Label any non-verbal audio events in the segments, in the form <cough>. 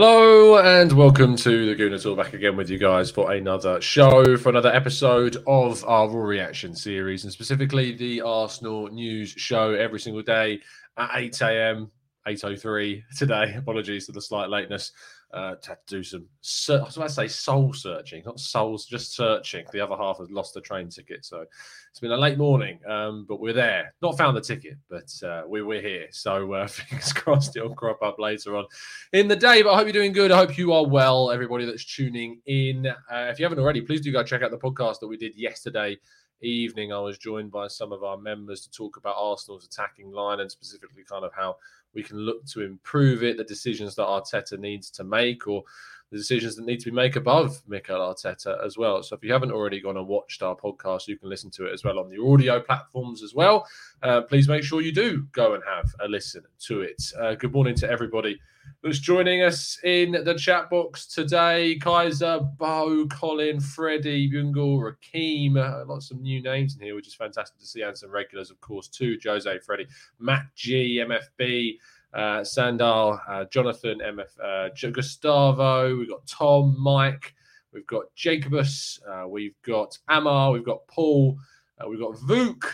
Hello and welcome to the Gooner Talk. Back again with you guys for another show, for another episode of our Raw Reaction series, and specifically the Arsenal news show every single day at 8 a.m. 8:03 today. <laughs> Apologies for the slight lateness. Uh, to to do some, ser- I was about to say soul searching, not souls, just searching. The other half has lost the train ticket, so it's been a late morning, um, but we're there. Not found the ticket, but uh, we, we're here. So uh, <laughs> fingers crossed it'll crop up later on in the day. But I hope you're doing good. I hope you are well, everybody that's tuning in. Uh, if you haven't already, please do go check out the podcast that we did yesterday evening. I was joined by some of our members to talk about Arsenal's attacking line and specifically kind of how we can look to improve it, the decisions that Arteta needs to make, or the decisions that need to be made above Mikel Arteta as well. So if you haven't already gone and watched our podcast, you can listen to it as well on the audio platforms as well. Uh, please make sure you do go and have a listen to it. Uh, good morning to everybody that's joining us in the chat box today. Kaiser, Bo, Colin, Freddie, Bungle, Rakeem, uh, lots of new names in here, which is fantastic to see, and some regulars, of course, too. Jose, Freddie, Matt G, MFB, uh, Sandal, uh, Jonathan, MF, uh, Gustavo, we've got Tom, Mike, we've got Jacobus, uh, we've got Amar, we've got Paul, uh, we've got Vuk,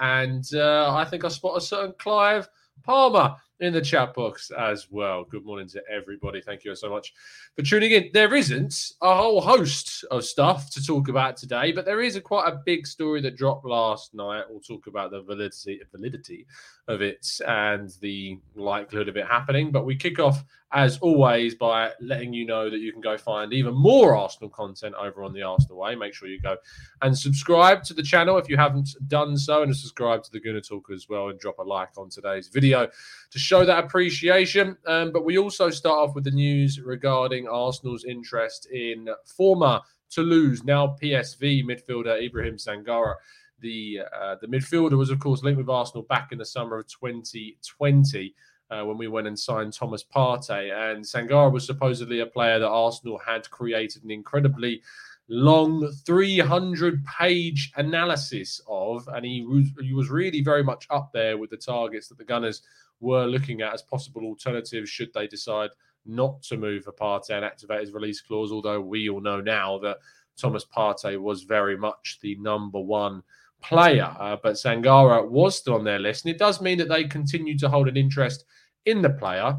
and I think I spot a certain Clive Palmer in the chat box as well. Good morning to everybody. Thank you so much for tuning in. There isn't a whole host of stuff to talk about today, but there is a quite a big story that dropped last night. We'll talk about the validity validity of it and the likelihood of it happening. But we kick off as always by letting you know that you can go find even more Arsenal content over on the Arsenal Way. Make sure you go and subscribe to the channel if you haven't done so, and subscribe to the Gooner Talk as well, and drop a like on today's video to show that appreciation. Um, but we also start off with the news regarding Arsenal's interest in former Toulouse, now PSV midfielder Ibrahim Sangare. The uh, the midfielder was, of course, linked with Arsenal back in the summer of 2020 uh, when we went and signed Thomas Partey. And Sangare was supposedly a player that Arsenal had created an incredibly long 300 page analysis of and he was, he was really very much up there with the targets that the gunners were looking at as possible alternatives should they decide not to move Partey and activate his release clause although we all know now that Thomas Partey was very much the number one player uh, but Sangare was still on their list and it does mean that they continue to hold an interest in the player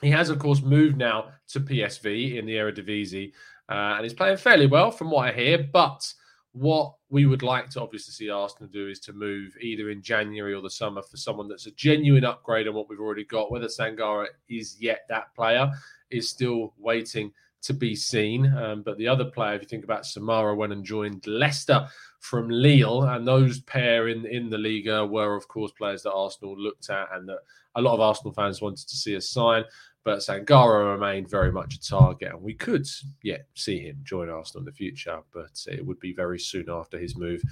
he has, of course, moved now to PSV in the Eredivisie, uh, and he's playing fairly well from what I hear. But what we would like to obviously see Arsenal do is to move either in January or the summer for someone that's a genuine upgrade on what we've already got. Whether Sangare is yet that player is still waiting to be seen. Um, but the other player, if you think about Soumaré, went and joined Leicester from Lille, and those pair in in the Liga were, of course, players that Arsenal looked at and that a lot of Arsenal fans wanted to see us sign. But Sangare remained very much a target, and we could yet see him join Arsenal in the future. But it would be very soon after his move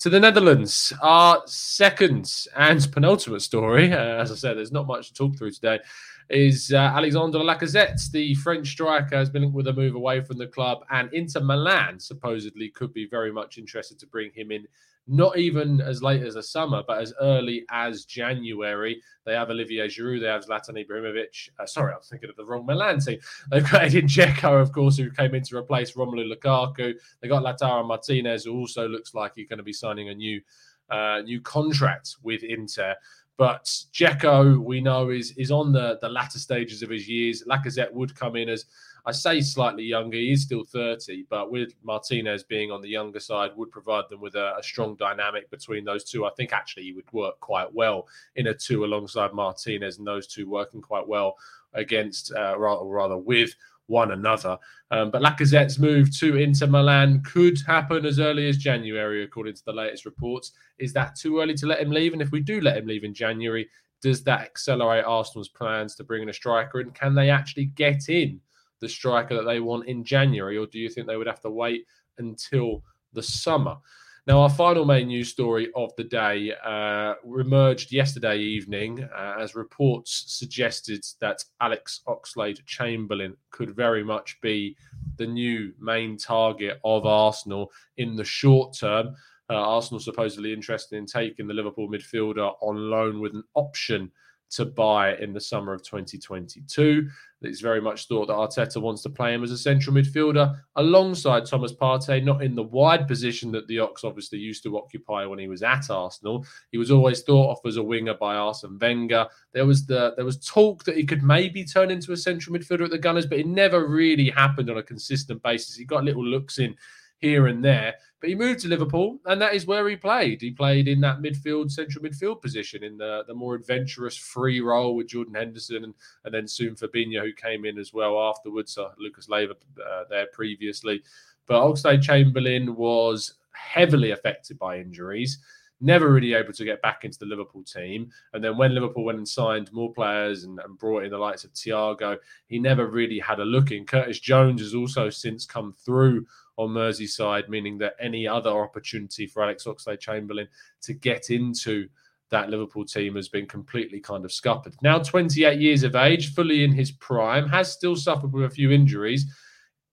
to the Netherlands. Our second and <laughs> penultimate story, uh, as I said, there's not much to talk through today, is uh, Alexandre Lacazette, the French striker, has been linked with a move away from the club, and Inter Milan supposedly could be very much interested to bring him in. Not even as late as the summer, but as early as January. They have Olivier Giroud, they have Zlatan Ibrahimovic. Uh, sorry, I was thinking of the wrong Milan team. They've got <laughs> Edin Dzeko, of course, who came in to replace Romelu Lukaku. They got Lautaro Martinez, who also looks like he's going to be signing a new uh, new contract with Inter. But Dzeko, we know, is is on the, the latter stages of his years. Lacazette would come in as, I say, slightly younger. He is still 30, but with Martinez being on the younger side, would provide them with a, a strong dynamic between those two. I think actually he would work quite well in a two alongside Martinez, and those two working quite well against, uh, rather, rather with one another. Um, but Lacazette's move to Inter Milan could happen as early as January, according to the latest reports. Is that too early to let him leave? And if we do let him leave in January, does that accelerate Arsenal's plans to bring in a striker? And can they actually get in the striker that they want in January? Or do you think they would have to wait until the summer? Now, our final main news story of the day uh, emerged yesterday evening uh, as reports suggested that Alex Oxlade Chamberlain could very much be the new main target of Arsenal in the short term. Uh, Arsenal supposedly interested in taking the Liverpool midfielder on loan with an option to buy in the summer of 2022. It's very much thought that Arteta wants to play him as a central midfielder alongside Thomas Partey, not in the wide position that the Ox obviously used to occupy when he was at Arsenal. He was always thought of as a winger by Arsene Wenger. There was the there was talk that he could maybe turn into a central midfielder at the Gunners, but it never really happened on a consistent basis. He got little looks in here and there. But he moved to Liverpool, and that is where he played. He played in that midfield, central midfield position, in the, the more adventurous free role with Jordan Henderson, and, and then soon Fabinho, who came in as well afterwards. Lucas Leiva uh, there previously. But Oxlade Chamberlain was heavily affected by injuries never really able to get back into the Liverpool team. And then when Liverpool went and signed more players and, and, brought in the likes of Thiago, he never really had a look in. Curtis Jones has also since come through on Merseyside, meaning that any other opportunity for Alex Oxlade Chamberlain to get into that Liverpool team has been completely kind of scuppered. Now 28 years of age, fully in his prime, has still suffered with a few injuries.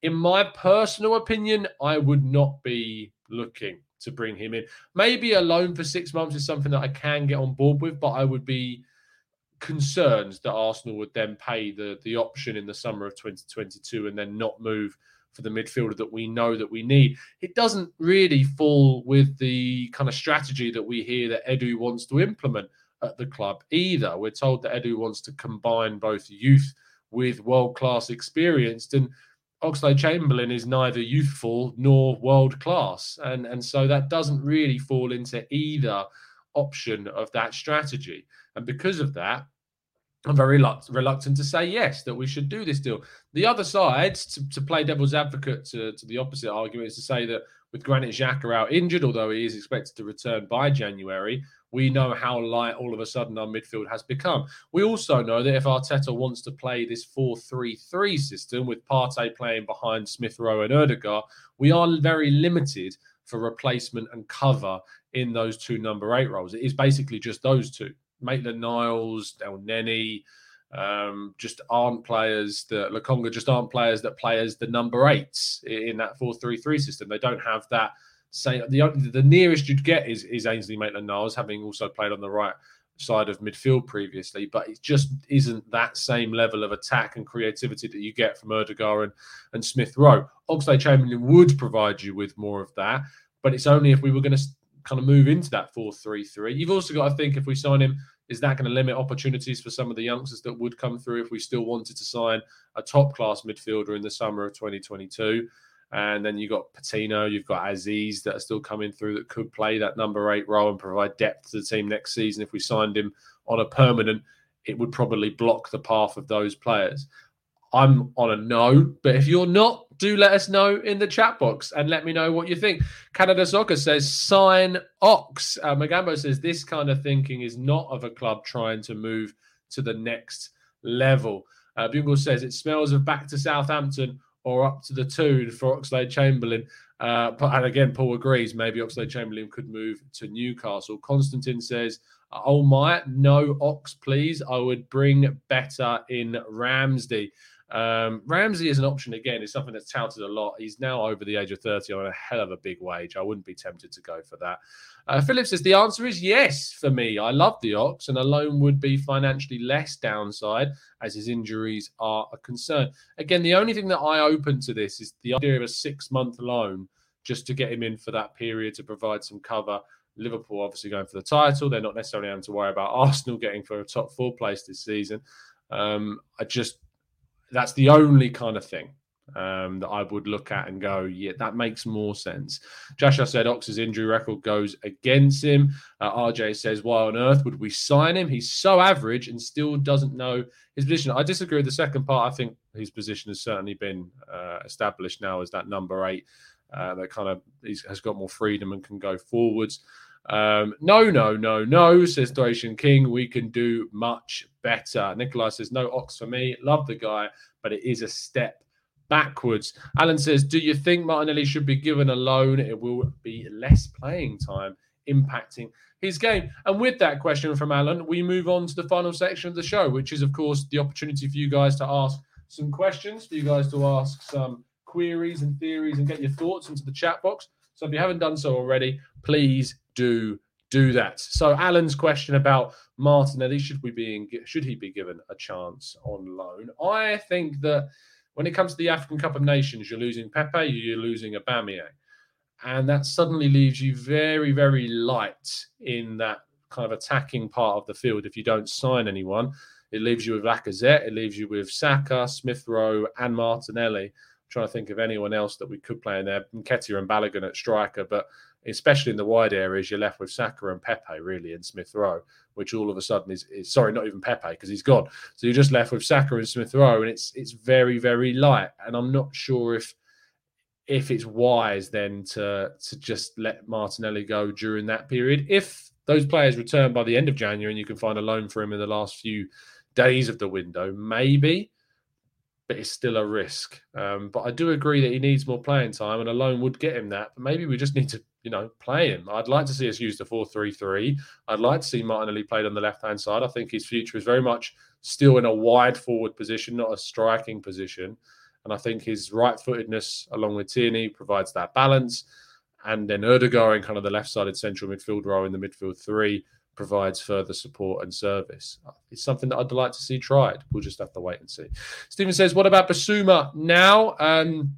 In my personal opinion, I would not be looking to bring him in. Maybe a loan for six months is something that I can get on board with, but I would be concerned that Arsenal would then pay the the option in the summer of 2022 and then not move for the midfielder that we know that we need. It doesn't really fall with the kind of strategy that we hear that Edu wants to implement at the club either. We're told that Edu wants to combine both youth with world class experience. And Oxley Chamberlain is neither youthful nor world class. And, and so that doesn't really fall into either option of that strategy. And because of that, I'm very reluctant to say yes that we should do this deal. The other side, to, to play devil's advocate to, to the opposite argument, is to say that with Granit Xhaka out injured, although he is expected to return by January, we know how light all of a sudden our midfield has become. We also know that if Arteta wants to play this 4 3 3 system with Partey playing behind Smith Rowe and Odegaard, we are very limited for replacement and cover in those two number eight roles. It is basically just those two. Maitland Niles, Elneny, um, just aren't players that Lokonga just aren't players that play as the number eights in that 4-3-3 system. They don't have that same the the nearest you'd get is is Ainsley Maitland Niles, having also played on the right side of midfield previously, but it just isn't that same level of attack and creativity that you get from Odegaard and, and Smith Rowe. Oxley Chamberlain would provide you with more of that, but it's only if we were going to kind of move into that 4-3-3. You've also got to think if we sign him, is that going to limit opportunities for some of the youngsters that would come through if we still wanted to sign a top class midfielder in the summer of 2022? And then you've got Patino, you've got Azeez that are still coming through that could play that number eight role and provide depth to the team next season. If we signed him on a permanent, it would probably block the path of those players. I'm on a no, but if you're not, do let us know in the chat box and let me know what you think. Canada Soccer says sign Ox. Uh, Magambo says this kind of thinking is not of a club trying to move to the next level. Uh, Bungle says it smells of back to Southampton or up to the two for Oxlade Chamberlain. Uh, and again, Paul agrees. Maybe Oxlade Chamberlain could move to Newcastle. Constantine says, "Oh my, no Ox, please. I would bring better in Ramsey." Um, Ramsey is an option again. It's something that's touted a lot. He's now over the age of 30 on a hell of a big wage. I wouldn't be tempted to go for that. Uh, Philip says the answer is yes for me. I love the Ox, and a loan would be financially less downside as his injuries are a concern. Again, the only thing that I open to this is the idea of a six month loan just to get him in for that period to provide some cover. Liverpool obviously going for the title. They're not necessarily having to worry about Arsenal getting for a top four place this season. Um, I just that's the only kind of thing um, that I would look at and go, yeah, that makes more sense. Joshua said Ox's injury record goes against him. Uh, RJ says, why on earth would we sign him? He's so average and still doesn't know his position. I disagree with the second part. I think his position has certainly been uh, established now as that number eight uh, that kind of has got more freedom and can go forwards. Um, no, no, no, no, says Thracian King. We can do much better. Nikolai says, no Ox for me. Love the guy, but it is a step backwards. Alan says, do you think Martinelli should be given a loan? It will be less playing time impacting his game. And with that question from Alan, we move on to the final section of the show, which is, of course, the opportunity for you guys to ask some questions, for you guys to ask some queries and theories and get your thoughts into the chat box. So if you haven't done so already, please do do that. So Alan's question about Martinelli should we be in, should he be given a chance on loan? I think that when it comes to the African Cup of Nations, you're losing Pepe, you're losing Aubameyang, and that suddenly leaves you very very light in that kind of attacking part of the field. If you don't sign anyone, it leaves you with Lacazette, it leaves you with Saka, Smith Rowe, and Martinelli trying to think of anyone else that we could play in there. Nketiah and Balogun at striker, but especially in the wide areas, you're left with Saka and Pepe really in Smith Rowe, which all of a sudden is, is sorry, not even Pepe because he's gone. So you're just left with Saka and Smith Rowe, and it's it's very very light. And I'm not sure if if it's wise then to to just let Martinelli go during that period. If those players return by the end of January and you can find a loan for him in the last few days of the window, maybe but it's still a risk. Um, but I do agree that he needs more playing time, and a loan would get him that. But maybe we just need to, you know, play him. I'd like to see us use the four-three-three. I'd like to see Martinelli played on the left-hand side. I think his future is very much still in a wide forward position, not a striking position. And I think his right-footedness, along with Tierney, provides that balance. And then Erdogan in kind of the left-sided central midfield role in the midfield three provides further support and service. It's something that I'd like to see tried. We'll just have to wait and see. Stephen says, What about Bissouma now? Um,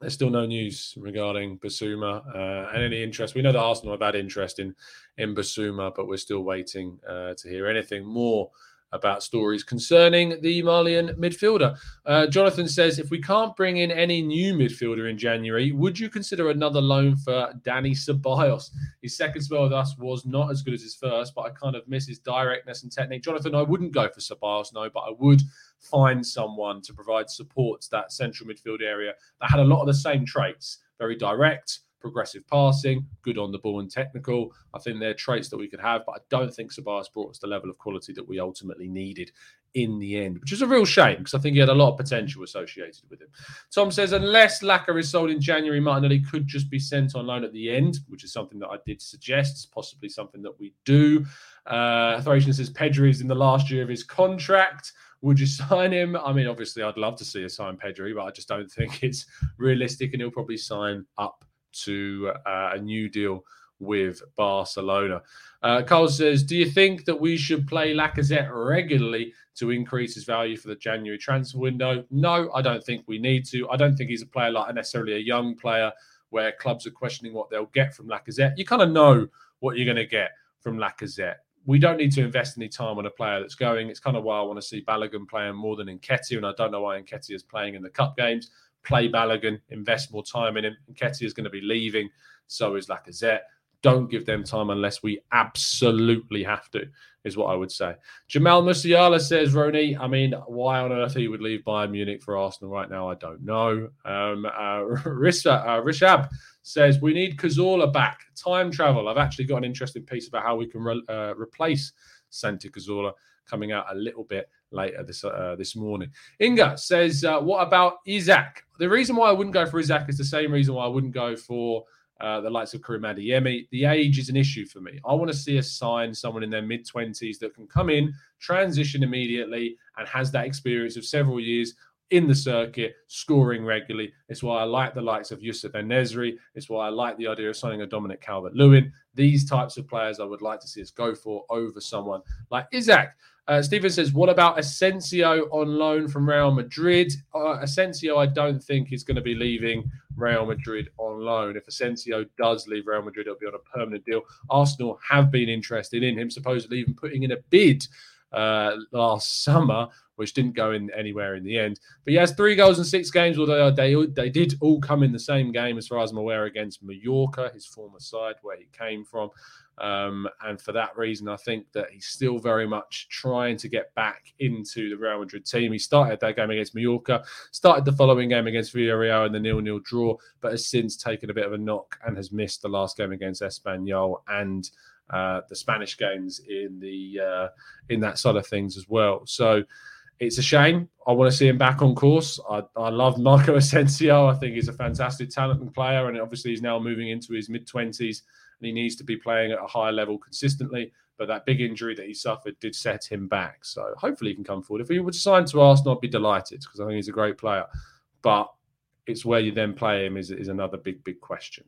there's still no news regarding Bissouma uh, and any interest. We know that Arsenal have had interest in in Bissouma, but we're still waiting uh, to hear anything more about stories concerning the Malian midfielder. Uh, Jonathan says, if we can't bring in any new midfielder in January, would you consider another loan for Danny Ceballos? His second spell with us was not as good as his first, but I kind of miss his directness and technique. Jonathan, I wouldn't go for Ceballos, no, but I would find someone to provide support to that central midfield area that had a lot of the same traits, very direct, progressive passing, good on the ball and technical. I think they're traits that we could have, but I don't think Ceballos brought us the level of quality that we ultimately needed in the end, which is a real shame because I think he had a lot of potential associated with him. Tom says, unless Laka is sold in January, Martinelli could just be sent on loan at the end, which is something that I did suggest. It's possibly something that we do. Uh, Thracian says, Pedri is in the last year of his contract. Would you <laughs> sign him? I mean, obviously, I'd love to see a sign Pedri, but I just don't think it's realistic, and he'll probably sign up to uh, a new deal with Barcelona. Uh, Carl says, Do you think that we should play Lacazette regularly to increase his value for the January transfer window? No, I don't think we need to. I don't think he's a player like necessarily a young player where clubs are questioning what they'll get from Lacazette. You kind of know what you're going to get from Lacazette. We don't need to invest any time on a player that's going. It's kind of why I want to see Balogun playing more than Nketiah, and I don't know why Nketiah is playing in the cup games play Balogun, invest more time in him. Nketiah is going to be leaving, so is Lacazette. Don't give them time unless we absolutely have to, is what I would say. Jamal Musiala says, Roni, I mean, why on earth he would leave Bayern Munich for Arsenal right now, I don't know. Um, uh, <laughs> Risa, uh, Rishab says, we need Cazorla back. Time travel. I've actually got an interesting piece about how we can re- uh, replace Santi Cazorla coming out a little bit later this uh, this morning. Inga says, uh, "What about Isak? The reason why I wouldn't go for Isak is the same reason why I wouldn't go for." Uh, the likes of Karim Adeyemi. The age is an issue for me. I want to see us sign someone in their mid 20s that can come in, transition immediately, and has that experience of several years in the circuit, scoring regularly. It's why I like the likes of Yusuf En-Nesyri. It's why I like the idea of signing a Dominic Calvert-Lewin. These types of players I would like to see us go for over someone like Isak. Uh, Stephen says, what about Asensio on loan from Real Madrid? Uh, Asensio, I don't think is going to be leaving Real Madrid on loan. If Asensio does leave Real Madrid, it'll be on a permanent deal. Arsenal have been interested in him, supposedly even putting in a bid uh, last summer, which didn't go in anywhere in the end. But he has three goals in six games, although they they did all come in the same game, as far as I'm aware, against Mallorca, his former side where he came from. Um, and for that reason, I think that he's still very much trying to get back into the Real Madrid team. He started that game against Mallorca, started the following game against Villarreal in the nil-nil draw, but has since taken a bit of a knock and has missed the last game against Espanyol and uh, the Spanish games in the uh, in that side of things as well. So it's a shame. I want to see him back on course. I, I love Marco Asensio. I think he's a fantastic talent and player, and obviously he's now moving into his mid twenties, and he needs to be playing at a higher level consistently. But that big injury that he suffered did set him back. So hopefully he can come forward. If he would sign to Arsenal, I'd be delighted because I think he's a great player. But it's where you then play him is, is another big, big question.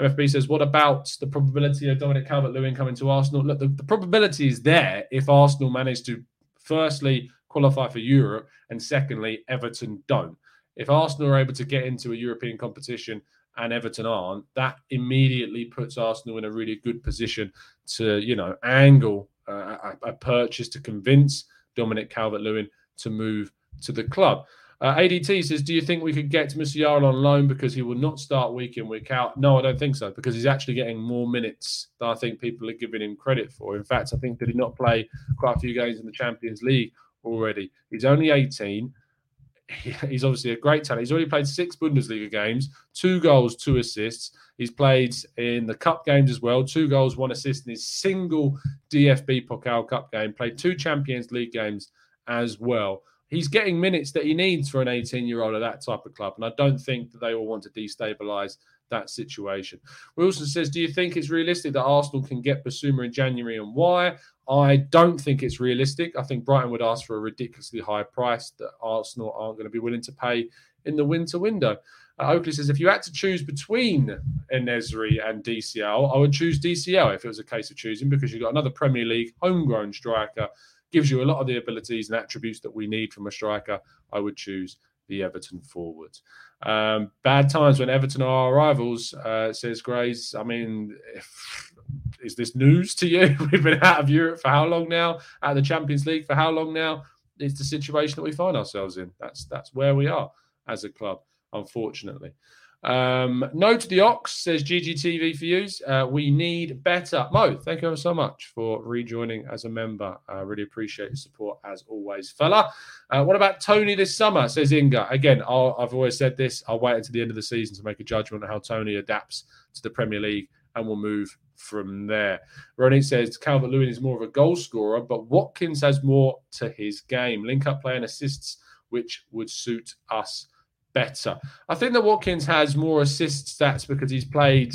MFB says, what about the probability of Dominic Calvert-Lewin coming to Arsenal? Look, the, the probability is there if Arsenal manage to, firstly, qualify for Europe, and secondly, Everton don't. If Arsenal are able to get into a European competition and Everton aren't, that immediately puts Arsenal in a really good position to, you know, angle a, a purchase to convince Dominic Calvert-Lewin to move to the club. Uh, ADT says, Do you think we could get Musiala on loan because he will not start week in, week out? No, I don't think so, because he's actually getting more minutes than I think people are giving him credit for. In fact, I think did he not play quite a few games in the Champions League already? He's only 18. <laughs> He's obviously a great talent. He's already played six Bundesliga games, two goals, two assists. He's played in the cup games as well, two goals, one assist in his single DFB Pokal Cup game, played two Champions League games as well he's getting minutes that he needs for an 18 year old at that type of club. And I don't think that they will want to destabilize that situation. Wilson says, Do you think it's realistic that Arsenal can get Bissouma in January and why? I don't think it's realistic. I think Brighton would ask for a ridiculously high price that Arsenal aren't going to be willing to pay in the winter window. Uh, Oakley says, if you had to choose between En-Nesyri and DCL, I would choose DCL if it was a case of choosing because you've got another Premier League homegrown striker gives you a lot of the abilities and attributes that we need from a striker, I would choose the Everton forward. Um, bad times when Everton are our rivals, uh, says Grace. I mean, if, is this news to you? <laughs> We've been out of Europe for how long now? Out of the Champions League for how long now? It's the situation that we find ourselves in. That's that's where we are as a club, unfortunately. Um, no to the Ox says GGTV for you. Uh, we need better. Mo, thank you so much for rejoining as a member. I really appreciate your support as always, fella. Uh, what about Toney this summer? Says Inga. Again, i have always said this. I'll wait until the end of the season to make a judgment on how Toney adapts to the Premier League and we'll move from there. Ronnie says Calvert Lewin is more of a goal scorer, but Watkins has more to his game. Link up play and assists, which would suit us better. I think that Watkins has more assist stats because he's played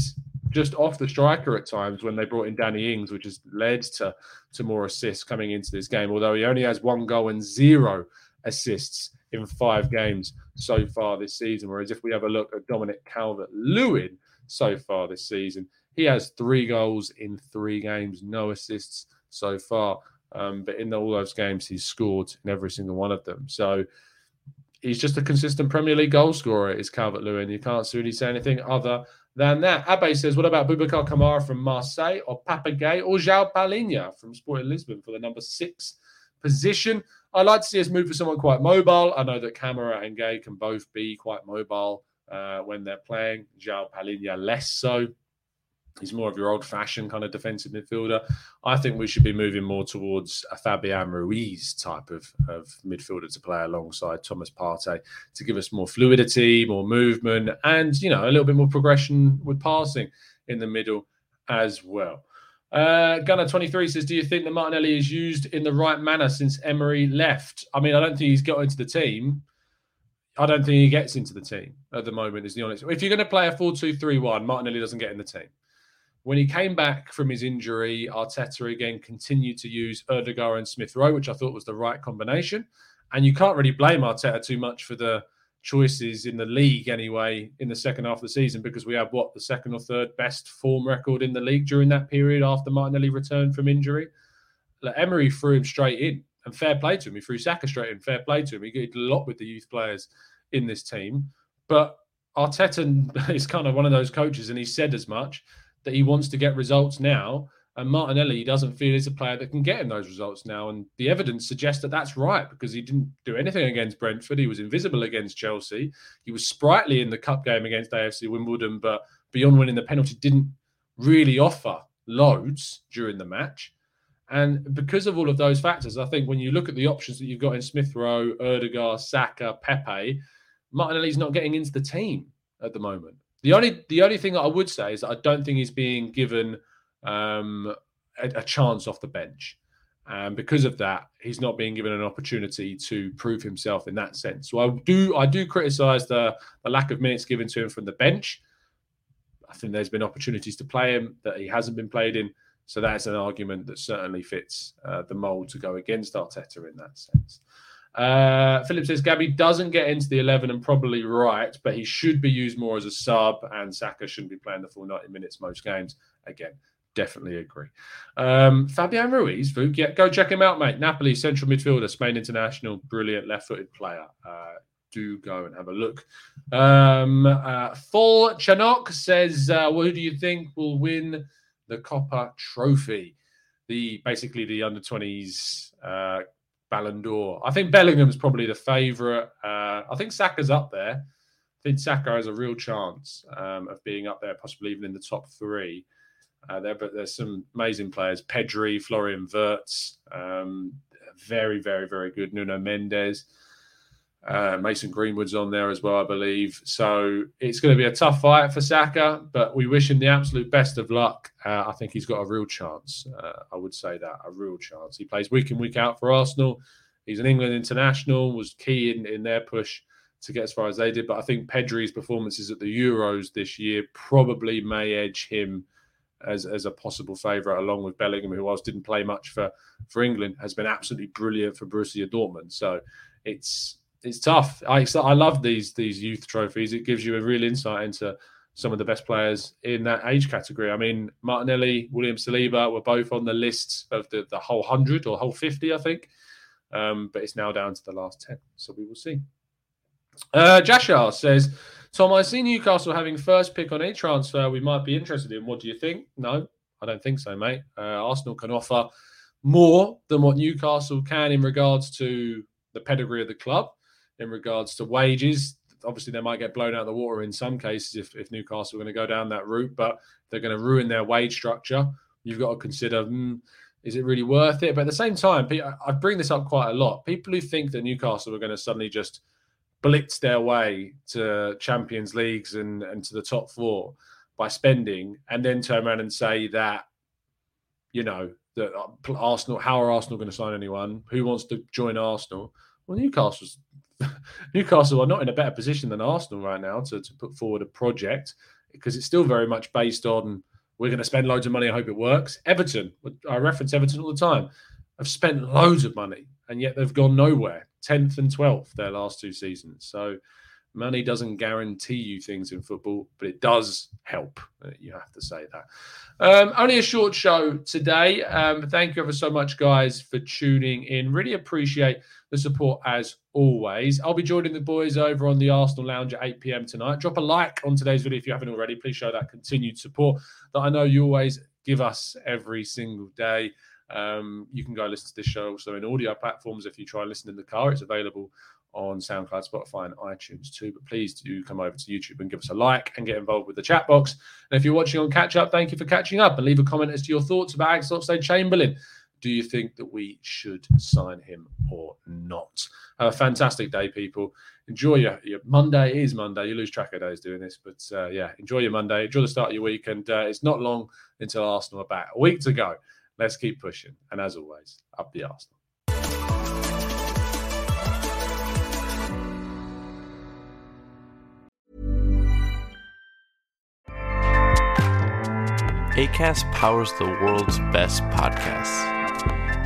just off the striker at times when they brought in Danny Ings, which has led to, to more assists coming into this game, although he only has one goal and zero assists in five games so far this season. Whereas if we have a look at Dominic Calvert Lewin so far this season, he has three goals in three games, no assists so far. Um, but in all those games, he's scored in every single one of them. So he's just a consistent Premier League goal scorer, is Calvert Lewin. You can't really say anything other than that. Abe says, What about Boubacar Kamara from Marseille or Papa Gueye or João Palhinha from Sporting Lisbon for the number six position? I'd like to see us move for someone quite mobile. I know that Kamara and Gueye can both be quite mobile uh, when they're playing. João Palhinha less so. He's more of your old fashioned kind of defensive midfielder. I think we should be moving more towards a Fabian Ruiz type of, of midfielder to play alongside Thomas Partey to give us more fluidity, more movement, and, you know, a little bit more progression with passing in the middle as well. Uh, Gunner23 says, Do you think that Martinelli is used in the right manner since Emery left? I mean, I don't think he's got into the team. I don't think he gets into the team at the moment, is the honest. If you're going to play a 4 2 3 1, Martinelli doesn't get in the team. When he came back from his injury, Arteta again continued to use Ødegaard and Smith Rowe, which I thought was the right combination. And you can't really blame Arteta too much for the choices in the league anyway in the second half of the season because we have what the second or third best form record in the league during that period after Martinelli returned from injury. Like Emery threw him straight in, and fair play to him. He threw Saka straight in, fair play to him. He did a lot with the youth players in this team, but Arteta <laughs> is kind of one of those coaches, and he said as much that he wants to get results now. And Martinelli doesn't feel he's a player that can get him those results now. And the evidence suggests that that's right because he didn't do anything against Brentford. He was invisible against Chelsea. He was sprightly in the cup game against AFC Wimbledon, but beyond winning the penalty, didn't really offer loads during the match. And because of all of those factors, I think when you look at the options that you've got in Smith Rowe, Ødegaard, Saka, Pepe, Martinelli's not getting into the team at the moment. The only the only thing that I would say is that I don't think he's being given – um, a, a, chance off the bench. And because of that, he's not being given an opportunity to prove himself in that sense. So I do I do criticise the, the lack of minutes given to him from the bench. I think there's been opportunities to play him that he hasn't been played in. So that's an argument that certainly fits uh, the mould to go against Arteta in that sense. Uh, Philip says Gabby doesn't get into the 11 and probably right, but he should be used more as a sub, and Saka shouldn't be playing the full 90 minutes most games. Again, definitely agree. Um, Fabian Ruiz, Vuk, yeah, go check him out, mate. Napoli central midfielder, Spain international, brilliant left-footed player. Uh, do go and have a look. Um, uh, Full Chanok says, uh, well, "Who do you think will win the Kopa Trophy? The basically the under twenties uh, Ballon d'Or. I think Bellingham's probably the favourite. Uh, I think Saka's up there. I think Saka has a real chance um, of being up there, possibly even in the top three. Uh, there, but there's some amazing players: Pedri, Florian Wirtz, um, very, very, very good. Nuno Mendes, uh, Mason Greenwood's on there as well, I believe. So it's going to be a tough fight for Saka, but we wish him the absolute best of luck. Uh, I think he's got a real chance. Uh, I would say that a real chance. He plays week in week out for Arsenal. He's an England international. Was key in, in their push to get as far as they did. But I think Pedri's performances at the Euros this year probably may edge him as, as a possible favourite, along with Bellingham, who else didn't play much for, for England, has been absolutely brilliant for Borussia Dortmund. So it's it's tough. I I love these these youth trophies. It gives you a real insight into some of the best players in that age category. I mean, Martinelli, William Saliba were both on the list of the, the whole 100 or whole 50, I think. Um, but it's now down to the last 10. So we will see. Uh, Jashar says, Tom, I see Newcastle having first pick on a transfer we might be interested in. What do you think? No, I don't think so, mate. Uh, Arsenal can offer more than what Newcastle can in regards to the pedigree of the club, in regards to wages. Obviously, they might get blown out of the water in some cases if, if Newcastle are going to go down that route, but they're going to ruin their wage structure. You've got to consider mm, is it really worth it? But at the same time, I bring this up quite a lot. People who think that Newcastle are going to suddenly just blitz their way to Champions Leagues and, and to the top four by spending, and then turn around and say that, you know, that uh, Arsenal, how are Arsenal going to sign anyone? Who wants to join Arsenal? Well, Newcastle's <laughs> Newcastle are not in a better position than Arsenal right now to, to put forward a project because it's still very much based on we're going to spend loads of money. I hope it works. Everton, I reference Everton all the time, have spent loads of money and yet they've gone nowhere. 10th and 12th their last two seasons. So money doesn't guarantee you things in football, but it does help. Uh, you have to say that. Um, only a short show today. Um, thank you ever so much, guys, for tuning in. Really appreciate the support as always. I'll be joining the boys over on the Arsenal Lounge at 8 p.m. tonight. Drop a like on today's video if you haven't already. Please show that continued support that I know you always give us every single day. Um, you can go listen to this show also in audio platforms. If you try and listen in the car, it's available on SoundCloud, Spotify, and iTunes too. But please do come over to YouTube and give us a like and get involved with the chat box. And if you're watching on catch up, thank you for catching up and leave a comment as to your thoughts about Oxlade Chamberlain Do you think that we should sign him or not? Have a fantastic day, people. Enjoy your, your Monday. It is Monday. You lose track of days doing this, but uh, yeah, enjoy your Monday. Enjoy the start of your week. And uh, it's not long until Arsenal are back. A week to go. Let's keep pushing. And as always, up the Arsenal. ACAST powers the world's best podcasts.